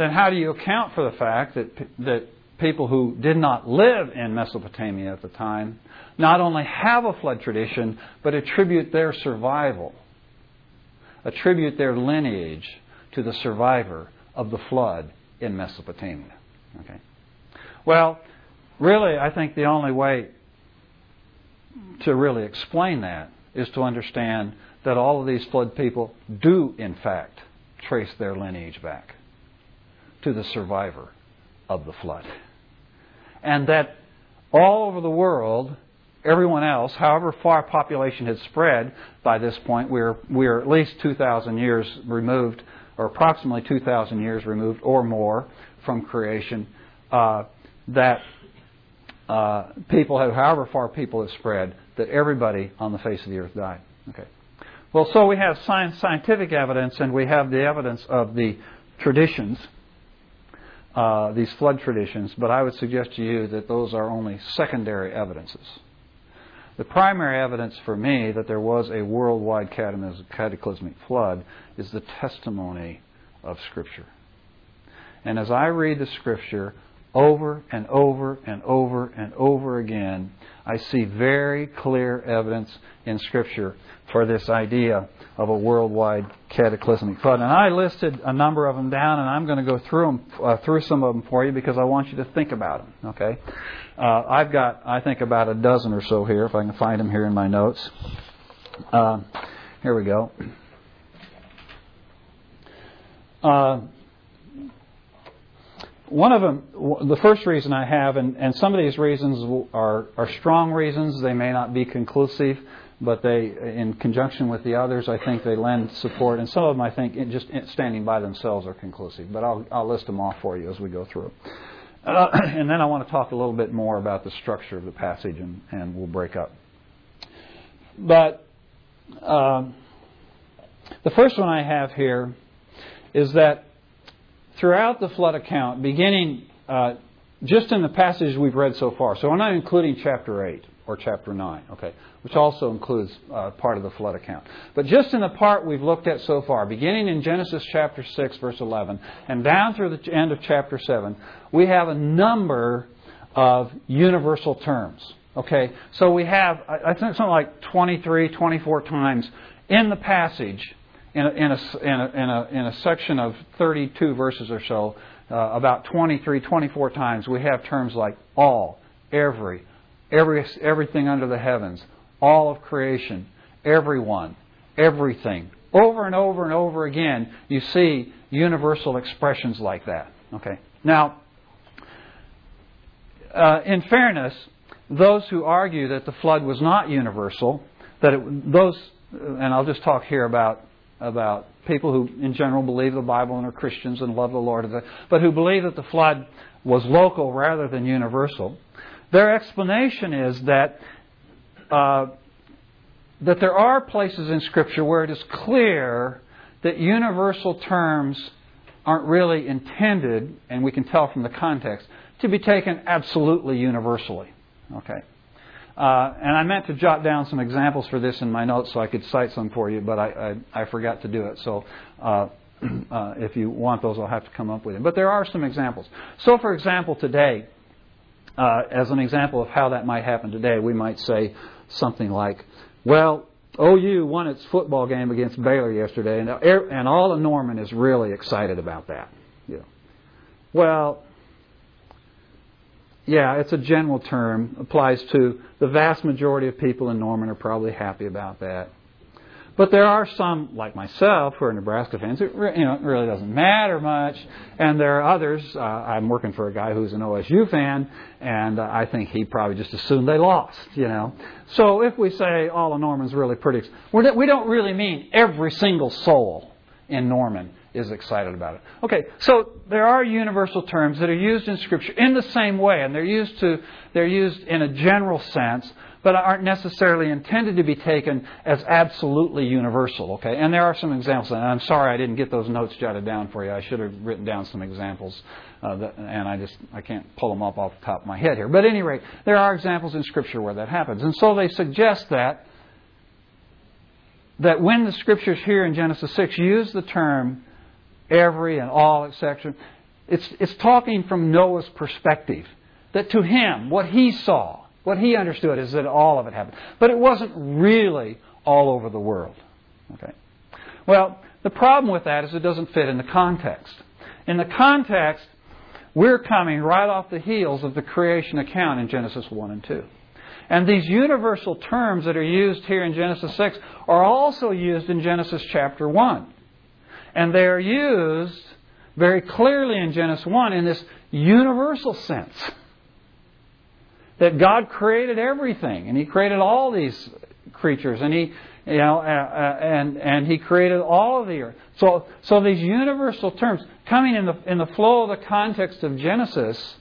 then how do you account for the fact that, that people who did not live in Mesopotamia at the time not only have a flood tradition, but attribute their survival, attribute their lineage to the survivor of the flood in Mesopotamia? Okay. Well, really, I think the only way to really explain that is to understand that all of these flood people do, in fact, trace their lineage back to the survivor of the flood. And that all over the world, everyone else, however far population had spread by this point, we're, we're at least 2,000 years removed, or approximately 2,000 years removed or more from creation, uh, that uh, people have, however far people have spread, that everybody on the face of the earth died. Okay. Well, so we have science, scientific evidence, and we have the evidence of the traditions, uh, these flood traditions, but I would suggest to you that those are only secondary evidences. The primary evidence for me that there was a worldwide cataclysmic flood is the testimony of Scripture. And as I read the Scripture, over and over and over and over again, I see very clear evidence in Scripture for this idea of a worldwide cataclysmic flood. And I listed a number of them down, and I'm going to go through them, uh, through some of them for you because I want you to think about them. Okay, uh, I've got I think about a dozen or so here, if I can find them here in my notes. Uh, here we go. One of them, the first reason I have, and, and some of these reasons are, are strong reasons. They may not be conclusive, but they, in conjunction with the others, I think they lend support. And some of them, I think, just standing by themselves are conclusive. But I'll, I'll list them off for you as we go through. Uh, and then I want to talk a little bit more about the structure of the passage, and, and we'll break up. But uh, the first one I have here is that throughout the flood account, beginning uh, just in the passage we've read so far. So I'm not including chapter 8 or chapter 9, okay, which also includes uh, part of the flood account. But just in the part we've looked at so far, beginning in Genesis chapter 6, verse 11, and down through the end of chapter 7, we have a number of universal terms. Okay, so we have, I think something like 23, 24 times in the passage in a, in a, in a, in a, section of 32 verses or so, uh, about 23, 24 times, we have terms like all, every, every, everything under the heavens, all of creation, everyone, everything. Over and over and over again, you see universal expressions like that. Okay. Now, uh, in fairness, those who argue that the flood was not universal, that it, those, and I'll just talk here about about people who, in general, believe the Bible and are Christians and love the Lord, but who believe that the flood was local rather than universal. Their explanation is that uh, that there are places in Scripture where it is clear that universal terms aren't really intended, and we can tell from the context, to be taken absolutely universally. Okay. Uh, and I meant to jot down some examples for this in my notes so I could cite some for you, but I, I, I forgot to do it. So uh, uh, if you want those, I'll have to come up with them. But there are some examples. So, for example, today, uh, as an example of how that might happen today, we might say something like, well, OU won its football game against Baylor yesterday, and, and all of Norman is really excited about that. Yeah. Well, yeah, it's a general term, applies to the vast majority of people in Norman are probably happy about that. But there are some, like myself, who are Nebraska fans. It you know it really doesn't matter much, and there are others. Uh, I'm working for a guy who's an OSU fan, and uh, I think he probably just assumed they lost. You know, so if we say all of Norman's really pretty, we're, we don't really mean every single soul in Norman is excited about it. Okay, so there are universal terms that are used in Scripture in the same way, and they're used to they're used in a general sense, but aren't necessarily intended to be taken as absolutely universal. Okay, and there are some examples. And I'm sorry I didn't get those notes jotted down for you. I should have written down some examples, uh, that, and I just I can't pull them up off the top of my head here. But at any rate, there are examples in Scripture where that happens, and so they suggest that that when the Scriptures here in Genesis six use the term every and all, etc. It's, it's talking from Noah's perspective. That to him, what he saw, what he understood is that all of it happened. But it wasn't really all over the world. Okay. Well, the problem with that is it doesn't fit in the context. In the context, we're coming right off the heels of the creation account in Genesis 1 and 2. And these universal terms that are used here in Genesis 6 are also used in Genesis chapter 1. And they are used very clearly in Genesis 1 in this universal sense that God created everything and He created all these creatures and He you know uh, uh, and and He created all of the earth. So so these universal terms coming in the in the flow of the context of Genesis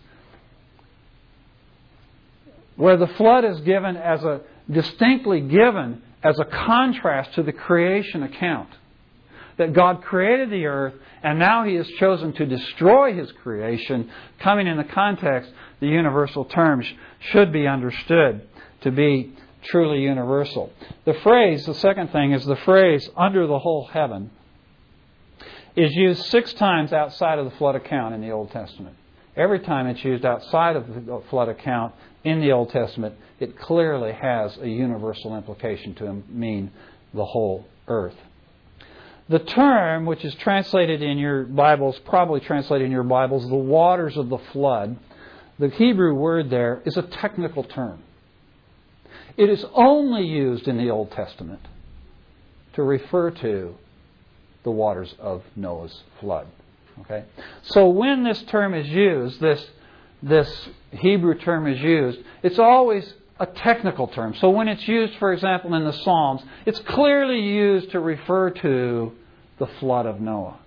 where the flood is given as a distinctly given as a contrast to the creation account that God created the earth and now He has chosen to destroy His creation, coming in the context, the universal terms should be understood to be truly universal. The phrase, the second thing, is the phrase under the whole heaven is used six times outside of the flood account in the Old Testament. Every time it's used outside of the flood account in the Old Testament, it clearly has a universal implication to mean the whole earth. The term, which is translated in your Bibles, probably translated in your Bibles, the waters of the flood, the Hebrew word there is a technical term. It is only used in the Old Testament to refer to the waters of Noah's flood. Okay? So when this term is used, this, this Hebrew term is used, it's always a technical term. So when it's used, for example, in the Psalms, it's clearly used to refer to the flood of Noah.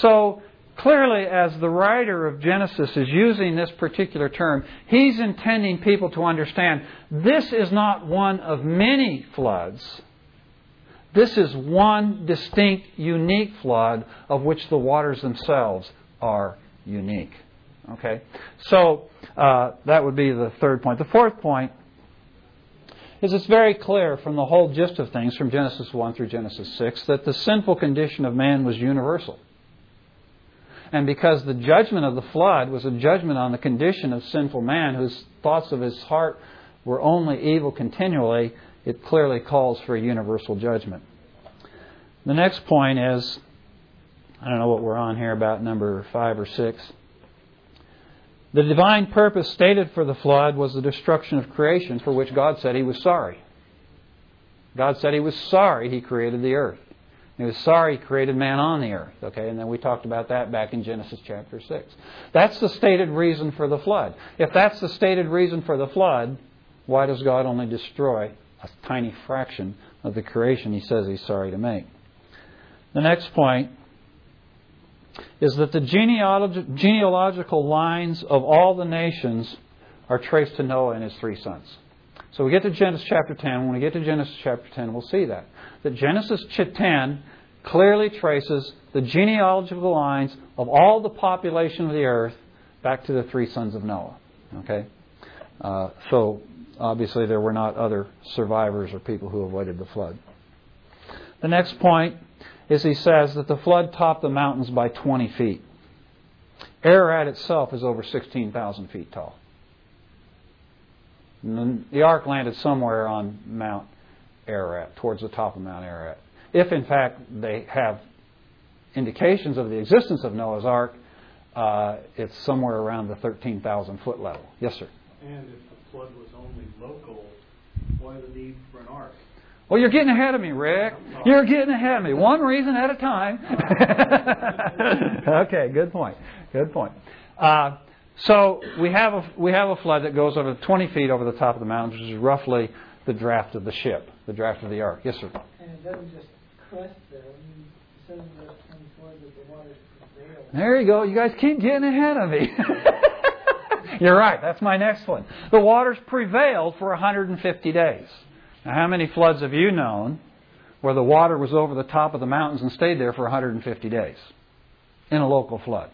So clearly, as the writer of Genesis is using this particular term, he's intending people to understand this is not one of many floods. This is one distinct, unique flood of which the waters themselves are unique. Okay? So, uh, that would be the third point. The fourth point is it's very clear from the whole gist of things, from Genesis 1 through Genesis 6, that the sinful condition of man was universal. And because the judgment of the flood was a judgment on the condition of sinful man, whose thoughts of his heart were only evil continually, it clearly calls for a universal judgment. The next point is I don't know what we're on here, about number five or six. The divine purpose stated for the flood was the destruction of creation, for which God said He was sorry. God said He was sorry He created the earth. He was sorry He created man on the earth. Okay, and then we talked about that back in Genesis chapter 6. That's the stated reason for the flood. If that's the stated reason for the flood, why does God only destroy a tiny fraction of the creation He says He's sorry to make? The next point is that the genealog- genealogical lines of all the nations are traced to Noah and his three sons. So we get to Genesis chapter 10. When we get to Genesis chapter 10, we'll see that. That Genesis 10 clearly traces the genealogical lines of all the population of the earth back to the three sons of Noah. Okay? Uh, so obviously there were not other survivors or people who avoided the flood. The next point is he says that the flood topped the mountains by 20 feet. Ararat itself is over 16,000 feet tall. And the ark landed somewhere on Mount Ararat, towards the top of Mount Ararat. If, in fact, they have indications of the existence of Noah's ark, uh, it's somewhere around the 13,000 foot level. Yes, sir. And if the flood was only local, why the need for an ark? Well, you're getting ahead of me, Rick. You're getting ahead of me. One reason at a time. okay, good point. Good point. Uh, so we have a we have a flood that goes over 20 feet over the top of the mountains, which is roughly the draft of the ship, the draft of the ark. Yes, sir. And it doesn't just crest there. I mean, it says in verse 24 the. There you go. You guys keep getting ahead of me. You're right. That's my next one. The waters prevailed for 150 days. Now, how many floods have you known where the water was over the top of the mountains and stayed there for 150 days in a local flood?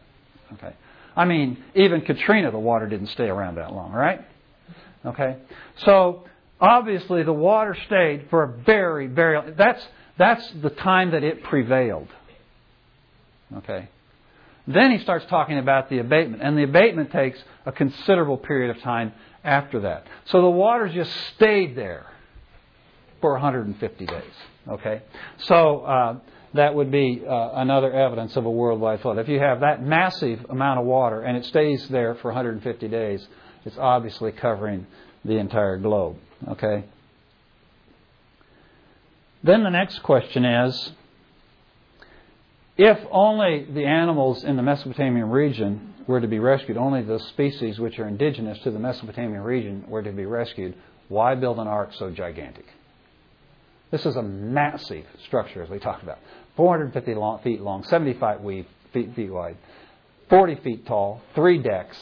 Okay. I mean, even Katrina, the water didn't stay around that long, right? Okay. So obviously, the water stayed for a very, very. That's that's the time that it prevailed. Okay. Then he starts talking about the abatement, and the abatement takes a considerable period of time after that. So the water just stayed there for 150 days. Okay, so uh, that would be uh, another evidence of a worldwide flood. If you have that massive amount of water and it stays there for 150 days, it's obviously covering the entire globe. Okay. Then the next question is if only the animals in the Mesopotamian region were to be rescued, only the species which are indigenous to the Mesopotamian region were to be rescued, why build an ark so gigantic? This is a massive structure, as we talked about. 450 long, feet long, 75 feet, feet wide, 40 feet tall, three decks.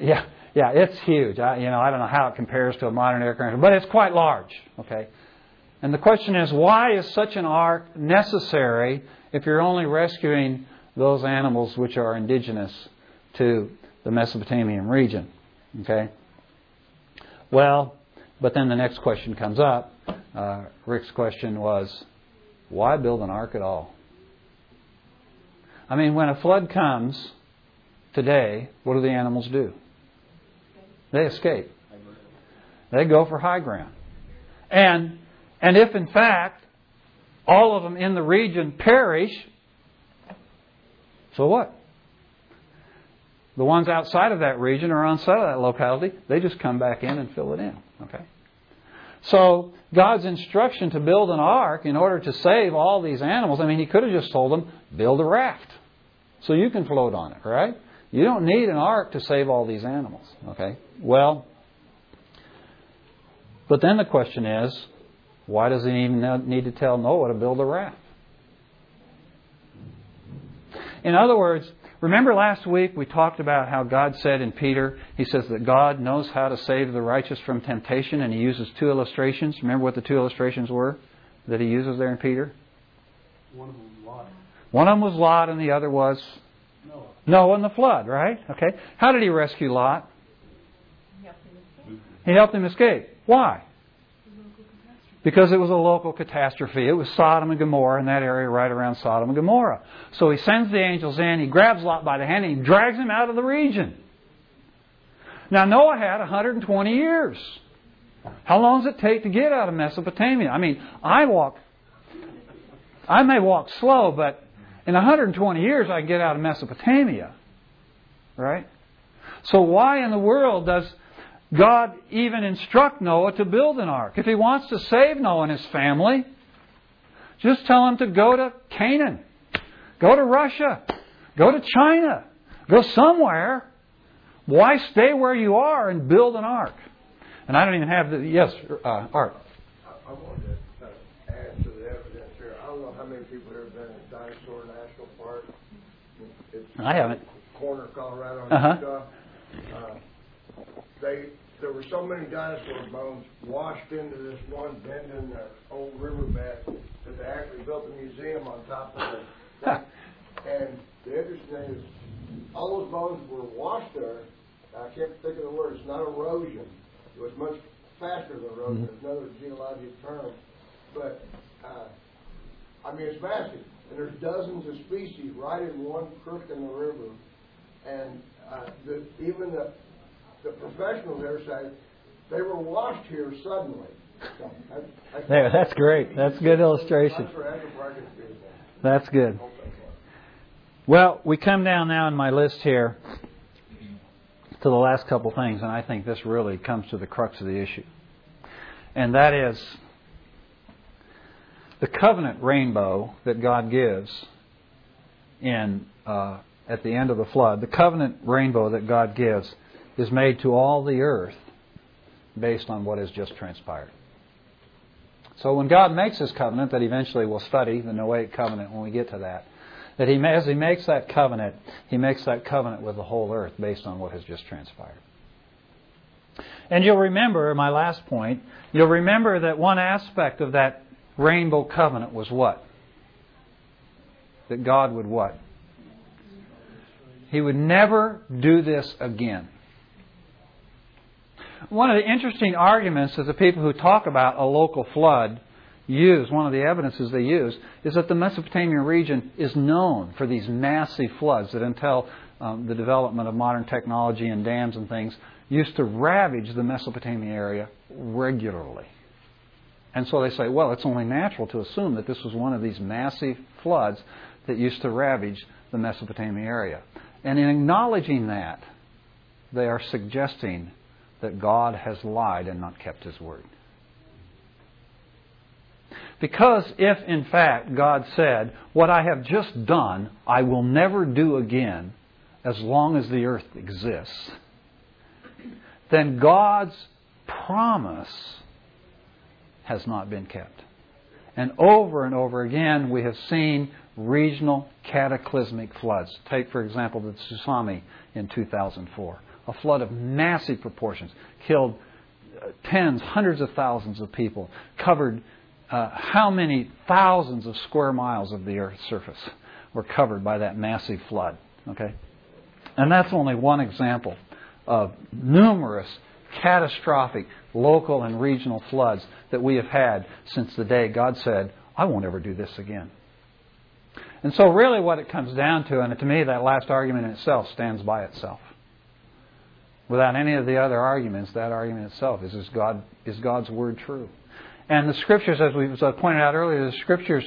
yeah, yeah, it's huge. I, you know, I don't know how it compares to a modern aircraft, but it's quite large. Okay, and the question is, why is such an ark necessary if you're only rescuing those animals which are indigenous to the Mesopotamian region? Okay. Well, but then the next question comes up. Uh, Rick's question was, why build an ark at all? I mean, when a flood comes today, what do the animals do? They escape. They go for high ground. And, and if in fact all of them in the region perish, so what? The ones outside of that region or outside of that locality, they just come back in and fill it in. Okay? So, God's instruction to build an ark in order to save all these animals, I mean, He could have just told them, build a raft so you can float on it, right? You don't need an ark to save all these animals. Okay? Well, but then the question is, why does he even need to tell Noah to build a raft? In other words, Remember last week we talked about how God said in Peter, He says that God knows how to save the righteous from temptation, and He uses two illustrations. Remember what the two illustrations were that He uses there in Peter? One of them was Lot. One of them was Lot, and the other was Noah. Noah and the flood, right? Okay. How did He rescue Lot? He helped him escape. Why? Because it was a local catastrophe. It was Sodom and Gomorrah in that area right around Sodom and Gomorrah. So he sends the angels in, he grabs Lot by the hand, and he drags him out of the region. Now, Noah had 120 years. How long does it take to get out of Mesopotamia? I mean, I walk, I may walk slow, but in 120 years I can get out of Mesopotamia. Right? So, why in the world does God even instruct Noah to build an ark. If he wants to save Noah and his family, just tell him to go to Canaan, go to Russia, go to China, go somewhere. Why stay where you are and build an ark? And I don't even have the yes, uh, Art. I, I wanted to add to the evidence here. I don't know how many people have been in Dinosaur National Park. It's I haven't. Corner, Colorado, and Uh-huh. Utah. Uh, they there were so many dinosaur bones washed into this one bend in the old riverbed that they actually built a museum on top of it. and the interesting thing is, all those bones were washed there. I can't think of the word. It's not erosion. It was much faster than erosion. It's another geologic term. But uh, I mean, it's massive. And there's dozens of species right in one crook in the river. And uh, the, even the the professionals there say they were washed here suddenly. So that's, that's, There, that's great. That's a good illustration. That's where Anthropologists do that. That's good. Well, we come down now in my list here to the last couple things, and I think this really comes to the crux of the issue. and that is the covenant rainbow that God gives in uh, at the end of the flood. The covenant rainbow that God gives is made to all the earth based on what has just transpired. So when God makes His covenant, that eventually we'll study the Noahic covenant when we get to that, that he, as He makes that covenant, He makes that covenant with the whole earth based on what has just transpired. And you'll remember, my last point, you'll remember that one aspect of that rainbow covenant was what? That God would what? He would never do this again. One of the interesting arguments that the people who talk about a local flood use, one of the evidences they use, is that the Mesopotamian region is known for these massive floods that until um, the development of modern technology and dams and things used to ravage the Mesopotamian area regularly. And so they say, well, it's only natural to assume that this was one of these massive floods that used to ravage the Mesopotamian area. And in acknowledging that, they are suggesting that God has lied and not kept his word. Because if, in fact, God said, What I have just done, I will never do again as long as the earth exists, then God's promise has not been kept. And over and over again, we have seen regional cataclysmic floods. Take, for example, the tsunami in 2004. A flood of massive proportions, killed uh, tens, hundreds of thousands of people, covered uh, how many thousands of square miles of the Earth's surface were covered by that massive flood. Okay? And that's only one example of numerous catastrophic local and regional floods that we have had since the day God said, I won't ever do this again. And so, really, what it comes down to, and to me, that last argument in itself stands by itself. Without any of the other arguments, that argument itself is is, God, is God's Word true? And the Scriptures, as we as pointed out earlier, the Scriptures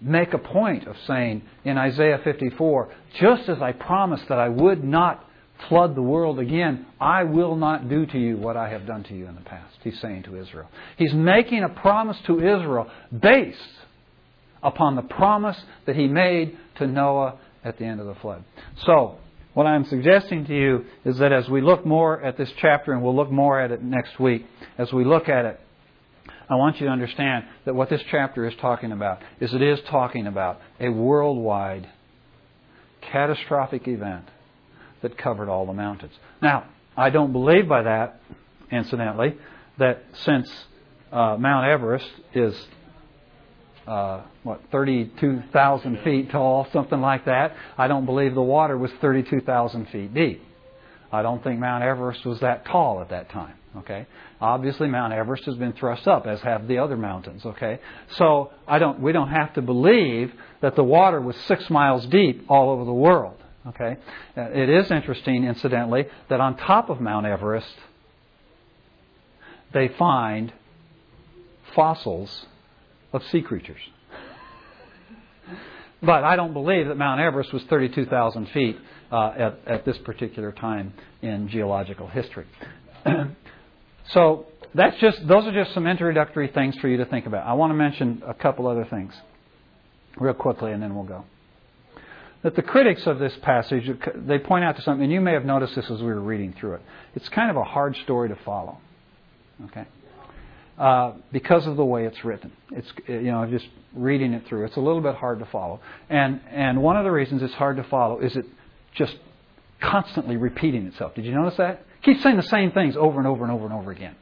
make a point of saying in Isaiah 54, just as I promised that I would not flood the world again, I will not do to you what I have done to you in the past. He's saying to Israel. He's making a promise to Israel based upon the promise that he made to Noah at the end of the flood. So, what I'm suggesting to you is that as we look more at this chapter, and we'll look more at it next week, as we look at it, I want you to understand that what this chapter is talking about is it is talking about a worldwide catastrophic event that covered all the mountains. Now, I don't believe by that, incidentally, that since uh, Mount Everest is uh, what 32,000 feet tall, something like that. I don't believe the water was 32,000 feet deep. I don't think Mount Everest was that tall at that time. Okay, obviously Mount Everest has been thrust up, as have the other mountains. Okay, so I don't. We don't have to believe that the water was six miles deep all over the world. Okay, uh, it is interesting, incidentally, that on top of Mount Everest they find fossils of sea creatures. But I don't believe that Mount Everest was 32,000 feet uh, at, at this particular time in geological history. so that's just those are just some introductory things for you to think about. I want to mention a couple other things real quickly, and then we'll go. That the critics of this passage they point out to something, and you may have noticed this as we were reading through it. It's kind of a hard story to follow. Okay. Uh, because of the way it's written. It's you know just reading it through. It's a little bit hard to follow, and and one of the reasons it's hard to follow is it just constantly repeating itself. Did you notice that? It keeps saying the same things over and over and over and over again.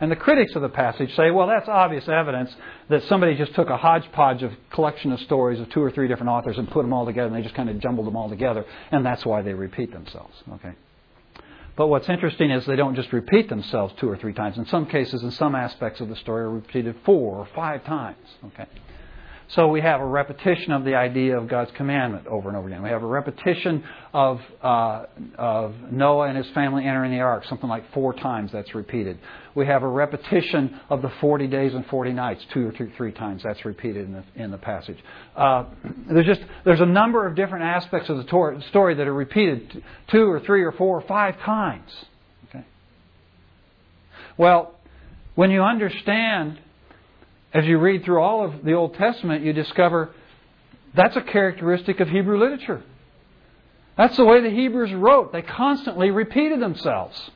And the critics of the passage say, well, that's obvious evidence that somebody just took a hodgepodge of collection of stories of two or three different authors and put them all together, and they just kind of jumbled them all together, and that's why they repeat themselves. Okay. But what's interesting is they don't just repeat themselves two or three times. In some cases, in some aspects of the story, are repeated four or five times. Okay. So we have a repetition of the idea of God's commandment over and over again. We have a repetition of, uh, of Noah and his family entering the ark, something like four times that's repeated. We have a repetition of the 40 days and 40 nights, two or three, three times that's repeated in the, in the passage. Uh, there's just there's a number of different aspects of the story that are repeated two or three or four or five times. Okay. Well, when you understand, as you read through all of the Old Testament, you discover that's a characteristic of Hebrew literature. That's the way the Hebrews wrote. They constantly repeated themselves.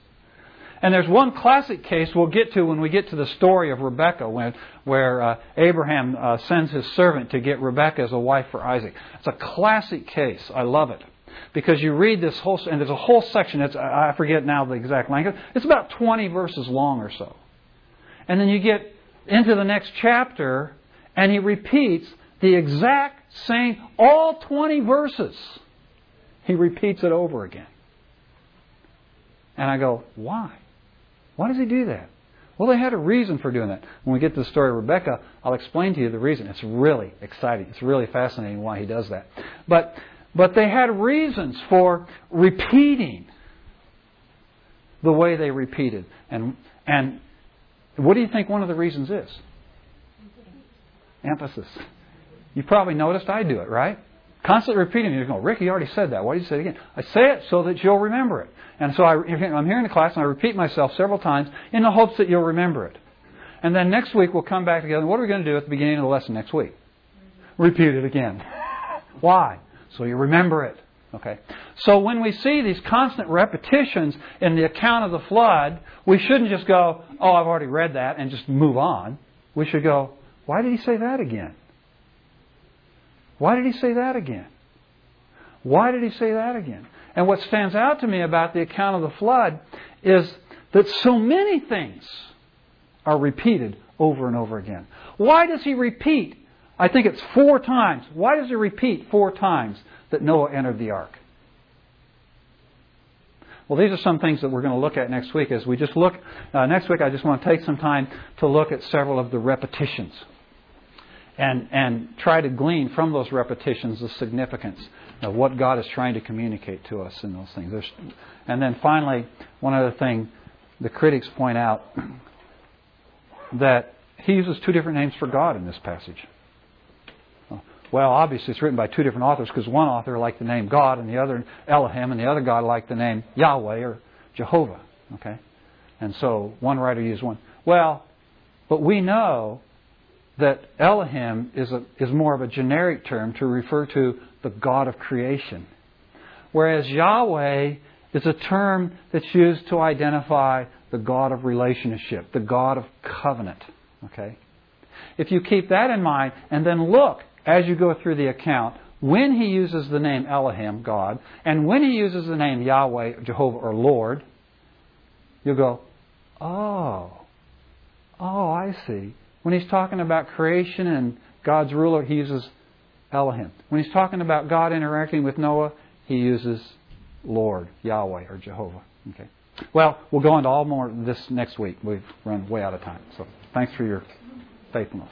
And there's one classic case we'll get to when we get to the story of Rebekah, when, where uh, Abraham uh, sends his servant to get Rebekah as a wife for Isaac. It's a classic case. I love it. Because you read this whole, and there's a whole section, I forget now the exact length, it's about 20 verses long or so. And then you get into the next chapter, and he repeats the exact same, all 20 verses. He repeats it over again. And I go, why? Why does he do that? Well, they had a reason for doing that. When we get to the story of Rebecca, I'll explain to you the reason. It's really exciting. It's really fascinating why he does that. But, but they had reasons for repeating the way they repeated. And, and what do you think one of the reasons is? Emphasis. You probably noticed I do it, right? Constantly repeating. You go, Rick, you already said that. Why did you say it again? I say it so that you'll remember it. And so I, I'm here in the class and I repeat myself several times in the hopes that you'll remember it. And then next week we'll come back together. What are we going to do at the beginning of the lesson next week? Repeat it again. Why? So you remember it. Okay. So when we see these constant repetitions in the account of the flood, we shouldn't just go, "Oh, I've already read that," and just move on. We should go, "Why did he say that again? Why did he say that again? Why did he say that again?" And what stands out to me about the account of the flood is that so many things are repeated over and over again. Why does he repeat? I think it's four times. Why does he repeat four times that Noah entered the ark? Well, these are some things that we're going to look at next week. As we just look, uh, next week, I just want to take some time to look at several of the repetitions and, and try to glean from those repetitions the significance of what God is trying to communicate to us in those things. There's, and then finally, one other thing the critics point out that he uses two different names for God in this passage. Well, obviously it's written by two different authors because one author liked the name God and the other Elohim and the other God liked the name Yahweh or Jehovah. Okay? And so one writer used one. Well, but we know that Elohim is, a, is more of a generic term to refer to the God of creation. Whereas Yahweh is a term that's used to identify the God of relationship, the God of covenant. Okay? If you keep that in mind and then look as you go through the account when he uses the name Elohim, God, and when he uses the name Yahweh, Jehovah, or Lord, you'll go, oh, oh, I see. When he's talking about creation and God's ruler, he uses Elohim. When he's talking about God interacting with Noah, he uses Lord, Yahweh, or Jehovah. Okay. Well, we'll go into all more this next week. We've run way out of time. So thanks for your faithfulness.